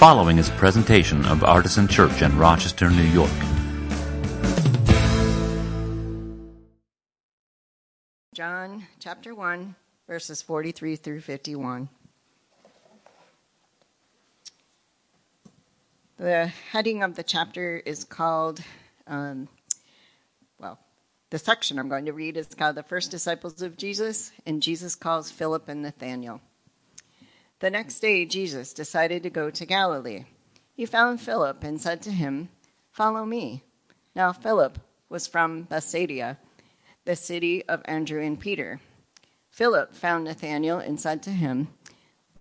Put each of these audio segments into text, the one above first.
following is a presentation of Artisan Church in Rochester, New York. John chapter 1, verses 43 through 51. The heading of the chapter is called, um, well, the section I'm going to read is called The First Disciples of Jesus, and Jesus calls Philip and Nathanael. The next day, Jesus decided to go to Galilee. He found Philip and said to him, Follow me. Now, Philip was from Bethsaida, the city of Andrew and Peter. Philip found Nathanael and said to him,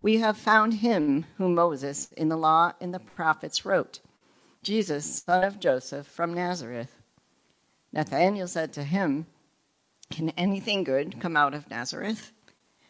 We have found him whom Moses in the law and the prophets wrote, Jesus, son of Joseph from Nazareth. Nathanael said to him, Can anything good come out of Nazareth?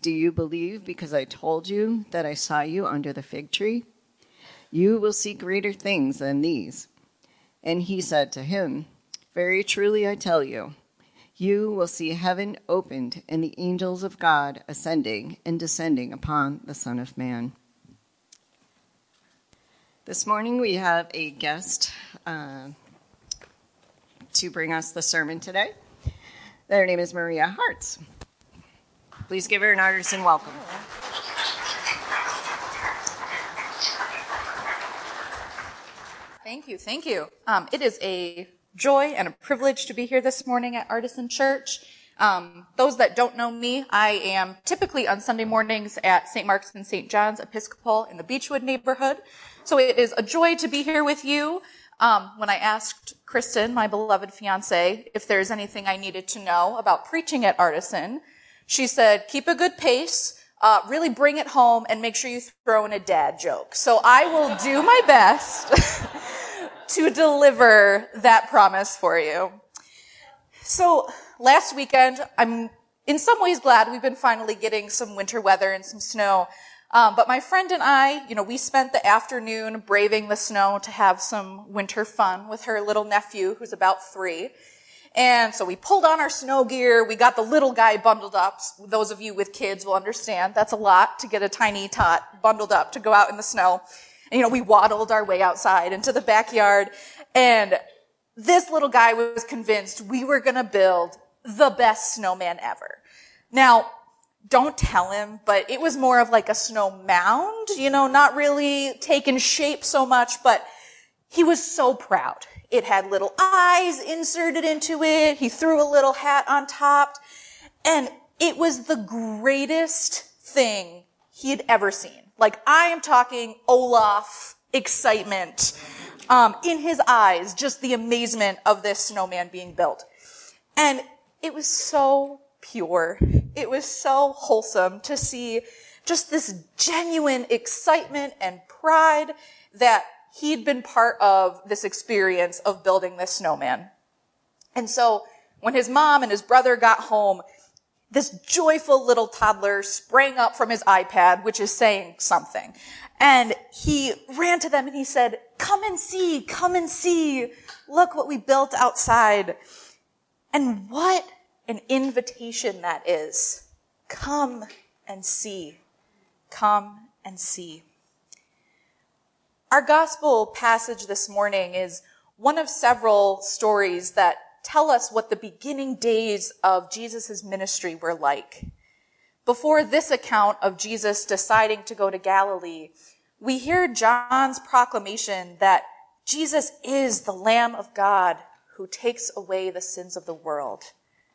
do you believe because I told you that I saw you under the fig tree? You will see greater things than these. And he said to him, Very truly I tell you, you will see heaven opened and the angels of God ascending and descending upon the Son of Man. This morning we have a guest uh, to bring us the sermon today. Their name is Maria Hartz. Please give her an artisan welcome. Thank you, thank you. Um, it is a joy and a privilege to be here this morning at Artisan Church. Um, those that don't know me, I am typically on Sunday mornings at St. Mark's and St. John's Episcopal in the Beechwood neighborhood. So it is a joy to be here with you. Um, when I asked Kristen, my beloved fiance, if there's anything I needed to know about preaching at Artisan, she said, keep a good pace, uh, really bring it home, and make sure you throw in a dad joke. So I will do my best to deliver that promise for you. So last weekend, I'm in some ways glad we've been finally getting some winter weather and some snow. Um, but my friend and I, you know, we spent the afternoon braving the snow to have some winter fun with her little nephew, who's about three. And so we pulled on our snow gear. We got the little guy bundled up. Those of you with kids will understand that's a lot to get a tiny tot bundled up to go out in the snow. And, you know, we waddled our way outside into the backyard. And this little guy was convinced we were going to build the best snowman ever. Now, don't tell him, but it was more of like a snow mound, you know, not really taking shape so much, but he was so proud. It had little eyes inserted into it. He threw a little hat on top. And it was the greatest thing he had ever seen. Like, I am talking Olaf excitement um, in his eyes, just the amazement of this snowman being built. And it was so pure. It was so wholesome to see just this genuine excitement and pride that he'd been part of this experience of building this snowman. And so when his mom and his brother got home, this joyful little toddler sprang up from his iPad, which is saying something. And he ran to them and he said, come and see, come and see. Look what we built outside. And what an invitation that is. Come and see. Come and see. Our gospel passage this morning is one of several stories that tell us what the beginning days of Jesus' ministry were like. Before this account of Jesus deciding to go to Galilee, we hear John's proclamation that Jesus is the Lamb of God who takes away the sins of the world.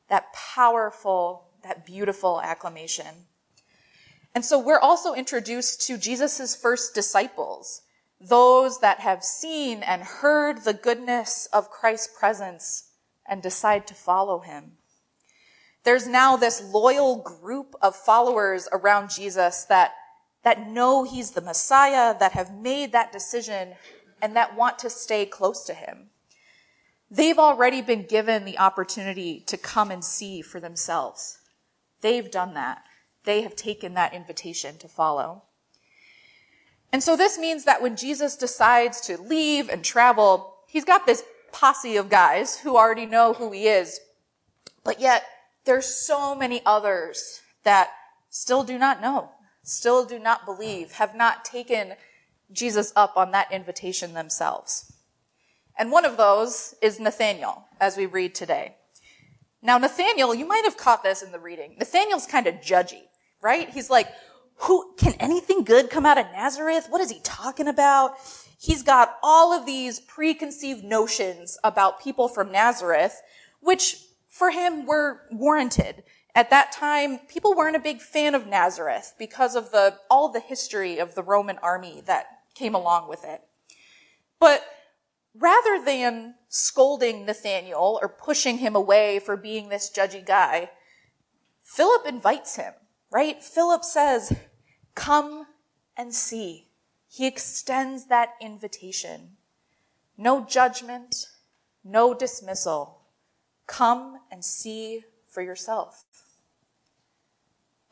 That powerful, that beautiful acclamation. And so we're also introduced to Jesus' first disciples those that have seen and heard the goodness of Christ's presence and decide to follow him. There's now this loyal group of followers around Jesus that that know he's the Messiah, that have made that decision, and that want to stay close to him. They've already been given the opportunity to come and see for themselves. They've done that. They have taken that invitation to follow. And so this means that when Jesus decides to leave and travel, he's got this posse of guys who already know who he is. But yet, there's so many others that still do not know, still do not believe, have not taken Jesus up on that invitation themselves. And one of those is Nathaniel, as we read today. Now, Nathaniel, you might have caught this in the reading. Nathaniel's kind of judgy, right? He's like, who, can anything good come out of Nazareth? What is he talking about? He's got all of these preconceived notions about people from Nazareth, which for him were warranted. At that time, people weren't a big fan of Nazareth because of the, all the history of the Roman army that came along with it. But rather than scolding Nathaniel or pushing him away for being this judgy guy, Philip invites him, right? Philip says, come and see. He extends that invitation. No judgment, no dismissal. Come and see for yourself.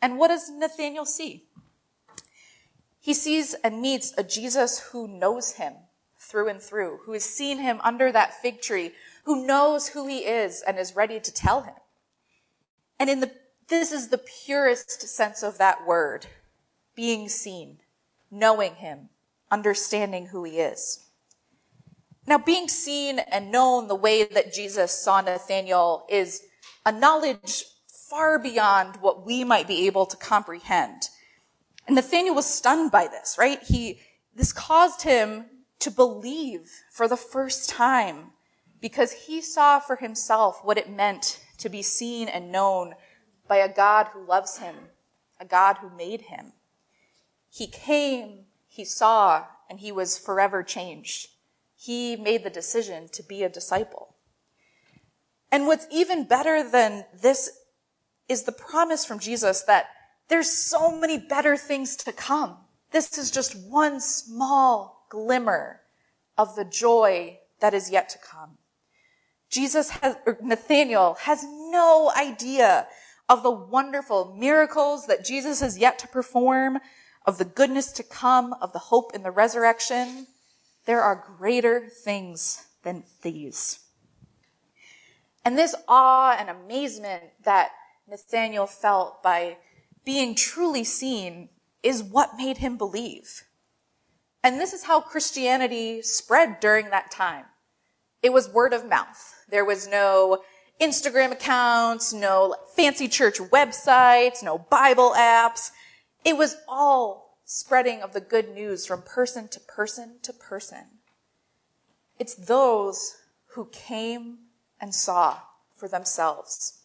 And what does Nathaniel see? He sees and meets a Jesus who knows him through and through, who has seen him under that fig tree, who knows who he is and is ready to tell him. And in the, this is the purest sense of that word, being seen, knowing him, understanding who he is. Now, being seen and known the way that Jesus saw Nathaniel is a knowledge far beyond what we might be able to comprehend. And Nathaniel was stunned by this, right? He, this caused him to believe for the first time because he saw for himself what it meant to be seen and known by a God who loves him, a God who made him. He came, he saw, and he was forever changed. He made the decision to be a disciple. And what's even better than this is the promise from Jesus that there's so many better things to come. This is just one small glimmer of the joy that is yet to come. Jesus has, or Nathaniel has no idea of the wonderful miracles that Jesus has yet to perform, of the goodness to come, of the hope in the resurrection. There are greater things than these. And this awe and amazement that Nathaniel felt by being truly seen is what made him believe. And this is how Christianity spread during that time. It was word of mouth. There was no Instagram accounts, no fancy church websites, no Bible apps. It was all spreading of the good news from person to person to person. It's those who came and saw for themselves.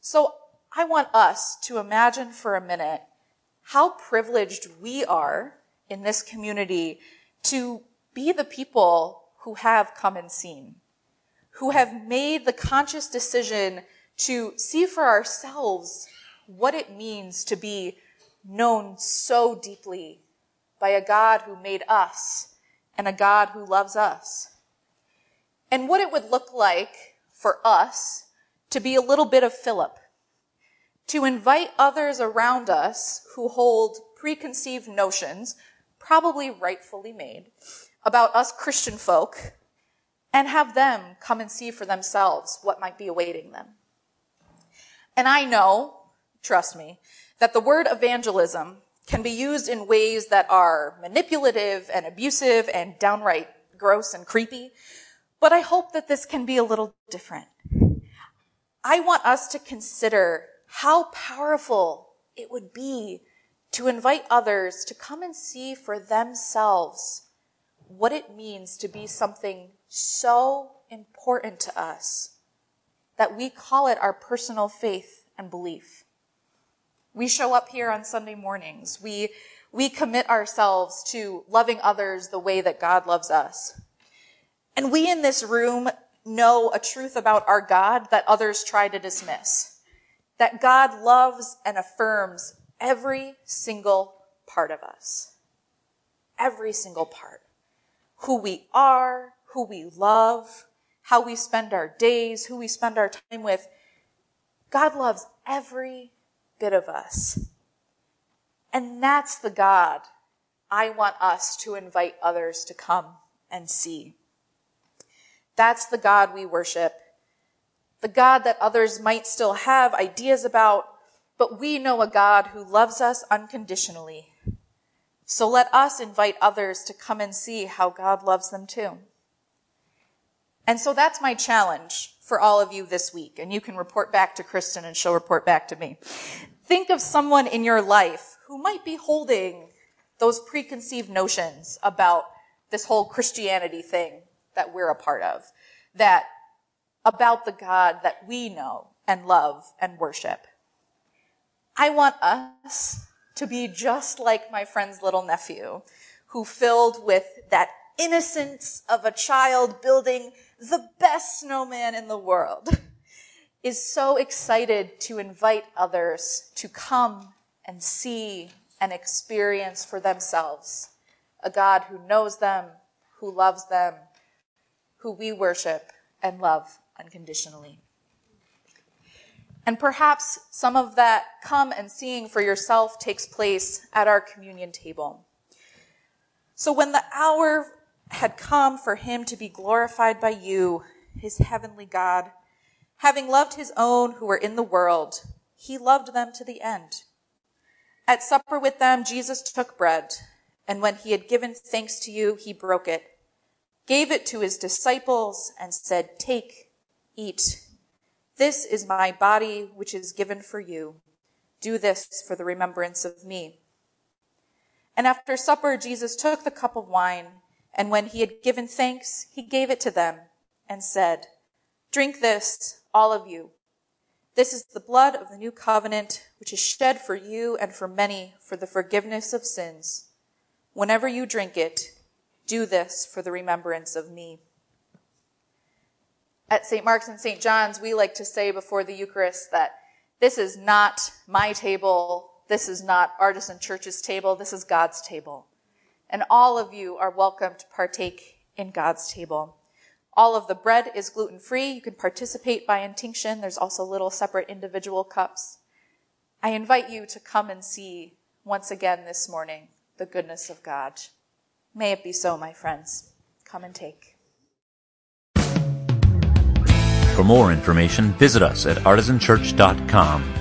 So I want us to imagine for a minute how privileged we are in this community to be the people who have come and seen, who have made the conscious decision to see for ourselves what it means to be known so deeply by a God who made us and a God who loves us. And what it would look like for us to be a little bit of Philip to invite others around us who hold preconceived notions, probably rightfully made, about us Christian folk, and have them come and see for themselves what might be awaiting them. And I know, trust me, that the word evangelism can be used in ways that are manipulative and abusive and downright gross and creepy, but I hope that this can be a little different. I want us to consider how powerful it would be to invite others to come and see for themselves what it means to be something so important to us that we call it our personal faith and belief. We show up here on Sunday mornings. We, we commit ourselves to loving others the way that God loves us. And we in this room know a truth about our God that others try to dismiss that God loves and affirms every single part of us. Every single part. Who we are, who we love, how we spend our days, who we spend our time with. God loves every bit of us. And that's the God I want us to invite others to come and see. That's the God we worship. The God that others might still have ideas about, but we know a God who loves us unconditionally. So let us invite others to come and see how God loves them too. And so that's my challenge for all of you this week. And you can report back to Kristen and she'll report back to me. Think of someone in your life who might be holding those preconceived notions about this whole Christianity thing that we're a part of, that about the God that we know and love and worship. I want us to be just like my friend's little nephew, who filled with that innocence of a child building the best snowman in the world, is so excited to invite others to come and see and experience for themselves a God who knows them, who loves them, who we worship and love unconditionally. And perhaps some of that come and seeing for yourself takes place at our communion table. So when the hour had come for him to be glorified by you, his heavenly God, having loved his own who were in the world, he loved them to the end. At supper with them, Jesus took bread, and when he had given thanks to you, he broke it, gave it to his disciples, and said, Take, eat. This is my body, which is given for you. Do this for the remembrance of me. And after supper, Jesus took the cup of wine, and when he had given thanks, he gave it to them and said, Drink this, all of you. This is the blood of the new covenant, which is shed for you and for many for the forgiveness of sins. Whenever you drink it, do this for the remembrance of me. At St. Mark's and St. John's, we like to say before the Eucharist that this is not my table, this is not Artisan Church's table, this is God's table. And all of you are welcome to partake in God's table. All of the bread is gluten free. You can participate by intinction. There's also little separate individual cups. I invite you to come and see once again this morning the goodness of God. May it be so, my friends. Come and take. For more information, visit us at artisanchurch.com